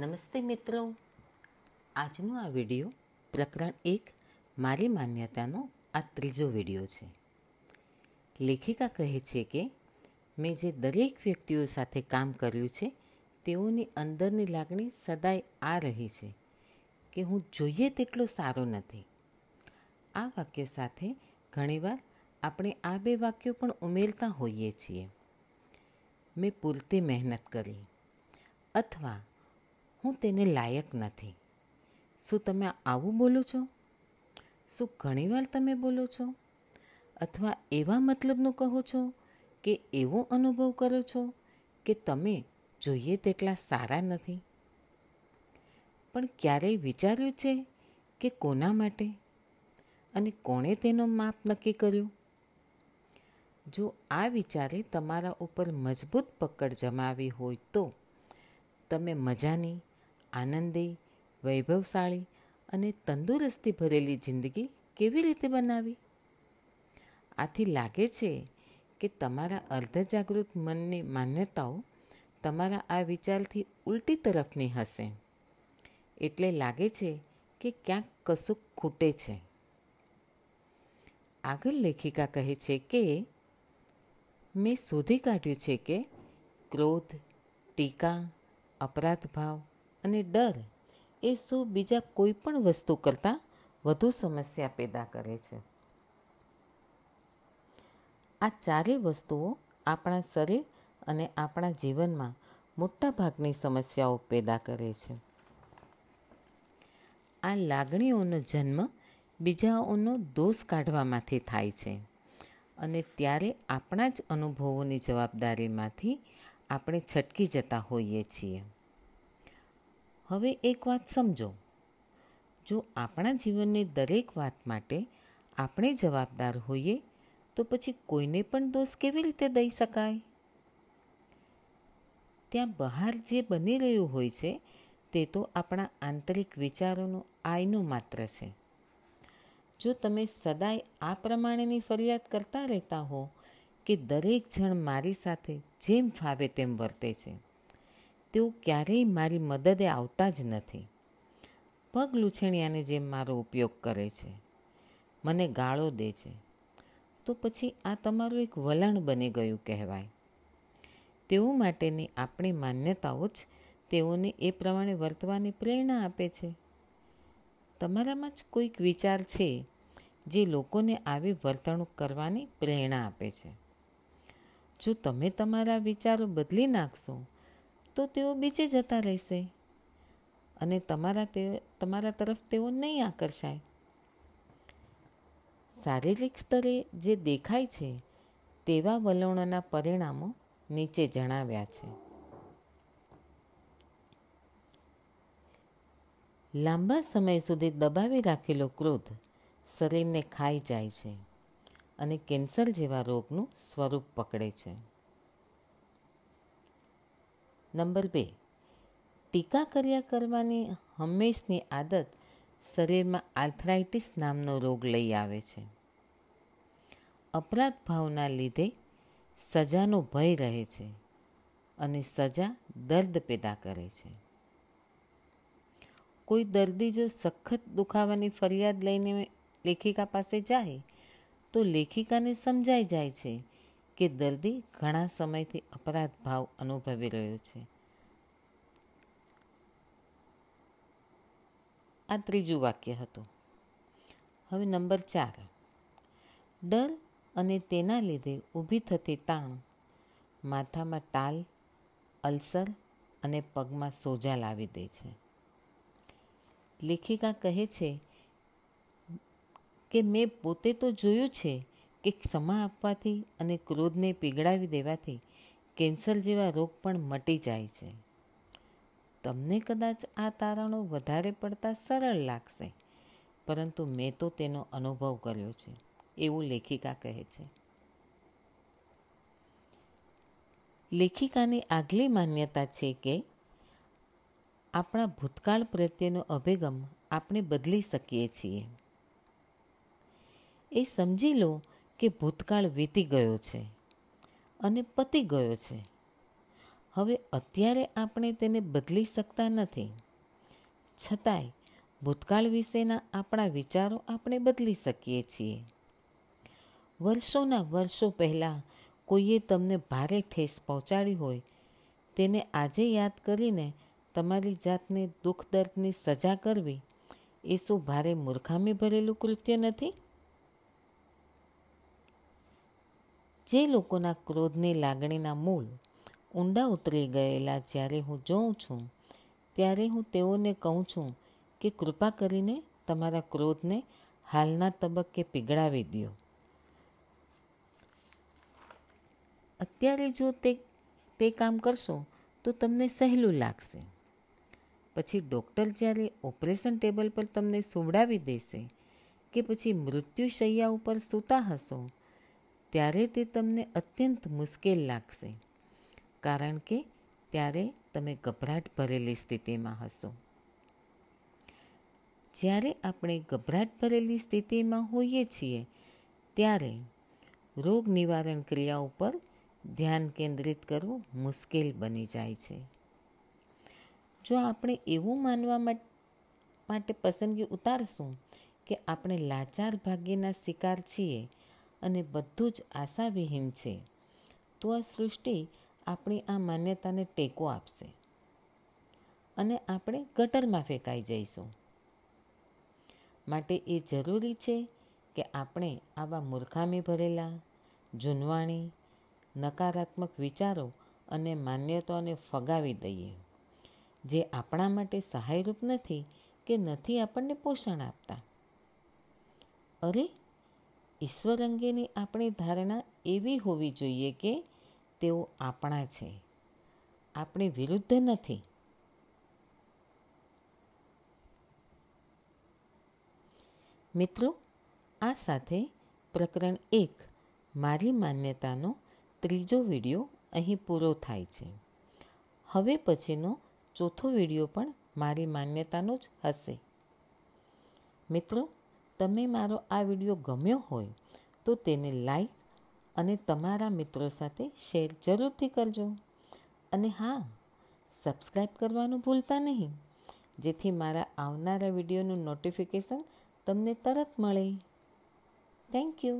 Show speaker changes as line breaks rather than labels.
નમસ્તે મિત્રો. આજનો આ વીડિયો પ્રકરણ એક, મારી માન્યતાનો આ ત્રીજો વીડિયો છે. લેખિકા કહે છે કે, મેં જે દરેક વ્યક્તિઓ સાથે કામ કર્યું છે, તેઓની અંદરની લાગણી સદાય આ રહી છે કે હું જોઈએ તેટલો સારો નથી. આ વાક્ય સાથે ઘણીવાર આપણે આ બે વાક્યો પણ ઉમેરતા હોઈએ છીએ. મેં પૂરતી મહેનત કરી. અથવા હું તેને લાયક નથી. શું તમે આવું બોલો છો? શું ઘણીવાર તમે બોલો છો? અથવા એવા મતલબનું કહો છો કે એવો અનુભવ કરો છો કે તમે જોઈએ તેટલા સારા નથી? પણ ક્યારેય વિચાર્યું છે કે કોના માટે? અને કોણે તેનો માપ નક્કી કર્યું? જો આ વિચારે તમારા ઉપર મજબૂત પકડ જમાવી હોય તો તમે મજાની આનંદી, વૈભવશાળી અને તંદુરસ્તી ભરેલી જિંદગી કેવી રીતે બનાવી? આથી લાગે છે કે તમારા અર્ધજાગૃત મનની માન્યતાઓ તમારા આ વિચારથી ઉલટી તરફની હશે. એટલે લાગે છે કે ક્યાંક કશુંક ખૂટે છે. આગળ લેખિકા કહે છે કે, મેં શોધી કાઢ્યું છે કે ક્રોધ, ટીકા, અપરાધ ભાવ અને ડર એ શું બીજા કોઈ પણ વસ્તુ કરતાં વધુ સમસ્યા પેદા કરે છે. આ ચારેય વસ્તુઓ આપણા શરીર અને આપણા જીવનમાં મોટાભાગની સમસ્યાઓ પેદા કરે છે. આ લાગણીઓનો જન્મ બીજાઓનો દોષ કાઢવામાંથી થાય છે અને ત્યારે આપણા જ અનુભવોની જવાબદારીમાંથી આપણે છટકી જતા હોઈએ છીએ. હવે એક વાત સમજો. જો આપણા જીવનની દરેક વાત માટે આપણે જવાબદાર હોઈએ, તો પછી કોઈને પણ દોષ કેવી રીતે દઈ શકાય? ત્યાં બહાર જે બની રહ્યું હોય છે, તે તો આપણા આંતરિક વિચારોનું આયનો માત્ર છે. જો તમે સદાય આ પ્રમાણેની ફરિયાદ કરતા રહેતા હો કે દરેક જણ મારી સાથે જેમ ફાવે તેમ વર્તે છે તેઓ ક્યારેય મારી મદદે આવતા જ નથી. પગ લૂછણિયાની જેમ મારો ઉપયોગ કરે છે. મને ગાળો દે છે. તો પછી આ તમારું એક વલણ બની ગયું કહેવાય. તેઓ માટેની આપણી માન્યતાઓ જ તેઓને એ પ્રમાણે વર્તવાની પ્રેરણા આપે છે. તમારામાં જ કોઈક વિચાર છે જે લોકોને આવી વર્તણૂક કરવાની પ્રેરણા આપે છે. જો તમે તમારા વિચારો બદલી નાખશો તો તેઓ બીજે જતા રહેશે. અને તમારા તે, તમારા તરફ તેઓ નહીં આકર્ષાય. શારીરિક સ્તરે જે દેખાય છે, તેવા વલણોના પરિણામો નીચે જણાવ્યા છે. લાંબા સમય સુધી દબાવી રાખેલો ક્રોધ શરીરને ખાઈ જાય છે અને કેન્સર જેવા રોગનું સ્વરૂપ પકડે છે. નંબર બે, ટીકા કર્યા કરવાની હંમેશની આદત શરીરમાં આર્થરાઇટિસ નામનો રોગ લઈ આવે છે. અપરાધ ભાવના લીધે સજાનો ભય રહે છે અને સજા દર્દ પેદા કરે છે. કોઈ દર્દી જો સખત દુખાવાની ફરિયાદ લઈને લેખિકા પાસે જાય તો લેખિકાને સમજાઈ જાય છે કે દર્દી ઘણા સમયથી અપરાધ ભાવ અનુભવી રહ્યો છે. આ ત્રીજું વાક્ય હતું. હવે નંબર ચાર. ડર અને તેના લીધે ઊભી થતી તાણ માથામાં ટાલ, અલ્સર અને પગમાં સોજા લાવી દે છે. લેખિકા કહે છે કે, મેં પોતે તો જોયું છે કે ક્ષમા આપવાથી અને ક્રોધને પીગળાવી દેવાથી કેન્સર જેવા રોગ પણ મટી જાય છે. તમને કદાચ આ તારણો વધારે પડતા સરળ લાગશે, પરંતુ મેં તો તેનો અનુભવ કર્યો છે, એવું લેખિકા કહે છે. લેખિકાની આગલી માન્યતા છે કે આપણા ભૂતકાળ પ્રત્યેનો અભિગમ આપણે બદલી શકીએ છીએ. એ સમજી લો કે ભૂતકાળ વીતી ગયો છે અને પતી ગયો છે. હવે અત્યારે આપણે તેને બદલી શકતા નથી. છતાંય ભૂતકાળ વિશેના આપણા વિચારો આપણે બદલી શકીએ છીએ. વર્ષોના વર્ષો પહેલાં કોઈએ તમને ભારે ઠેસ પહોંચાડી હોય, તેને આજે યાદ કરીને તમારી જાતને દુઃખ દર્દની સજા કરવી એ શું ભારે મૂર્ખામી ભરેલું કૃત્ય નથી? જે લોકોના ક્રોધની લાગણીના મૂળ ઊંડા ઉતરી ગયેલા જ્યારે હું જોઉં છું, ત્યારે હું તેઓને કહું છું કે કૃપા કરીને તમારા ક્રોધને હાલના તબક્કે પીગળાવી દો. અત્યારે જો તે તે કામ કરશો, તો તમને સહેલું લાગશે. પછી ડૉક્ટર જ્યારે ઓપરેશન ટેબલ પર તમને સુવડાવી દેશે કે પછી મૃત્યુશૈયા ઉપર સૂતા હશો ત્યારે તે તમને અત્યંત મુશ્કેલ લાગશે. કારણ કે ત્યારે તમે ગભરાટ ભરેલી સ્થિતિમાં હશો. જ્યારે આપણે ગભરાટ ભરેલી સ્થિતિમાં હોઈએ છીએ, ત્યારે રોગ નિવારણ ક્રિયા ઉપર ધ્યાન કેન્દ્રિત કરવું મુશ્કેલ બની જાય છે. જો આપણે એવું માનવા માટે પસંદગી ઉતારશું કે આપણે લાચાર ભાગ્યના શિકાર છીએ અને બધું જ આશાવિહીન છે. તો આ સૃષ્ટિ આપણી આ માન્યતાને ટેકો આપશે. અને આપણે ગટરમાં ફેંકાઈ જઈશું. માટે એ જરૂરી છે કે આપણે આવા મૂર્ખામી ભરેલા, જૂનવાણી, નકારાત્મક વિચારો અને માન્યતાઓને ફગાવી દઈએ. જે આપણા માટે સહાયરૂપ નથી કે નથી આપણને પોષણ આપતા. અરે ઈશ્વર અંગેની આપણી ધારણા એવી હોવી જોઈએ કે તેઓ આપણા છે. આપણે વિરુદ્ધ નથી. મિત્રો, આ સાથે પ્રકરણ એક, મારી માન્યતાનો ત્રીજો વીડિયો અહીં પૂરો થાય છે. હવે પછીનો ચોથો વીડિયો પણ મારી માન્યતાનો જ હશે. મિત્રો તમે મારો આ વીડિયો ગમ્યો હોય તો તેને લાઈક અને તમારા મિત્રો સાથે શેર જરૂરથી કરજો. અને હા સબસ્ક્રાઈબ કરવાનું ભૂલતા નહીં, જેથી મારા આવનારા વિડીયોનું નોટિફિકેશન તમને તરત મળે. Thank you.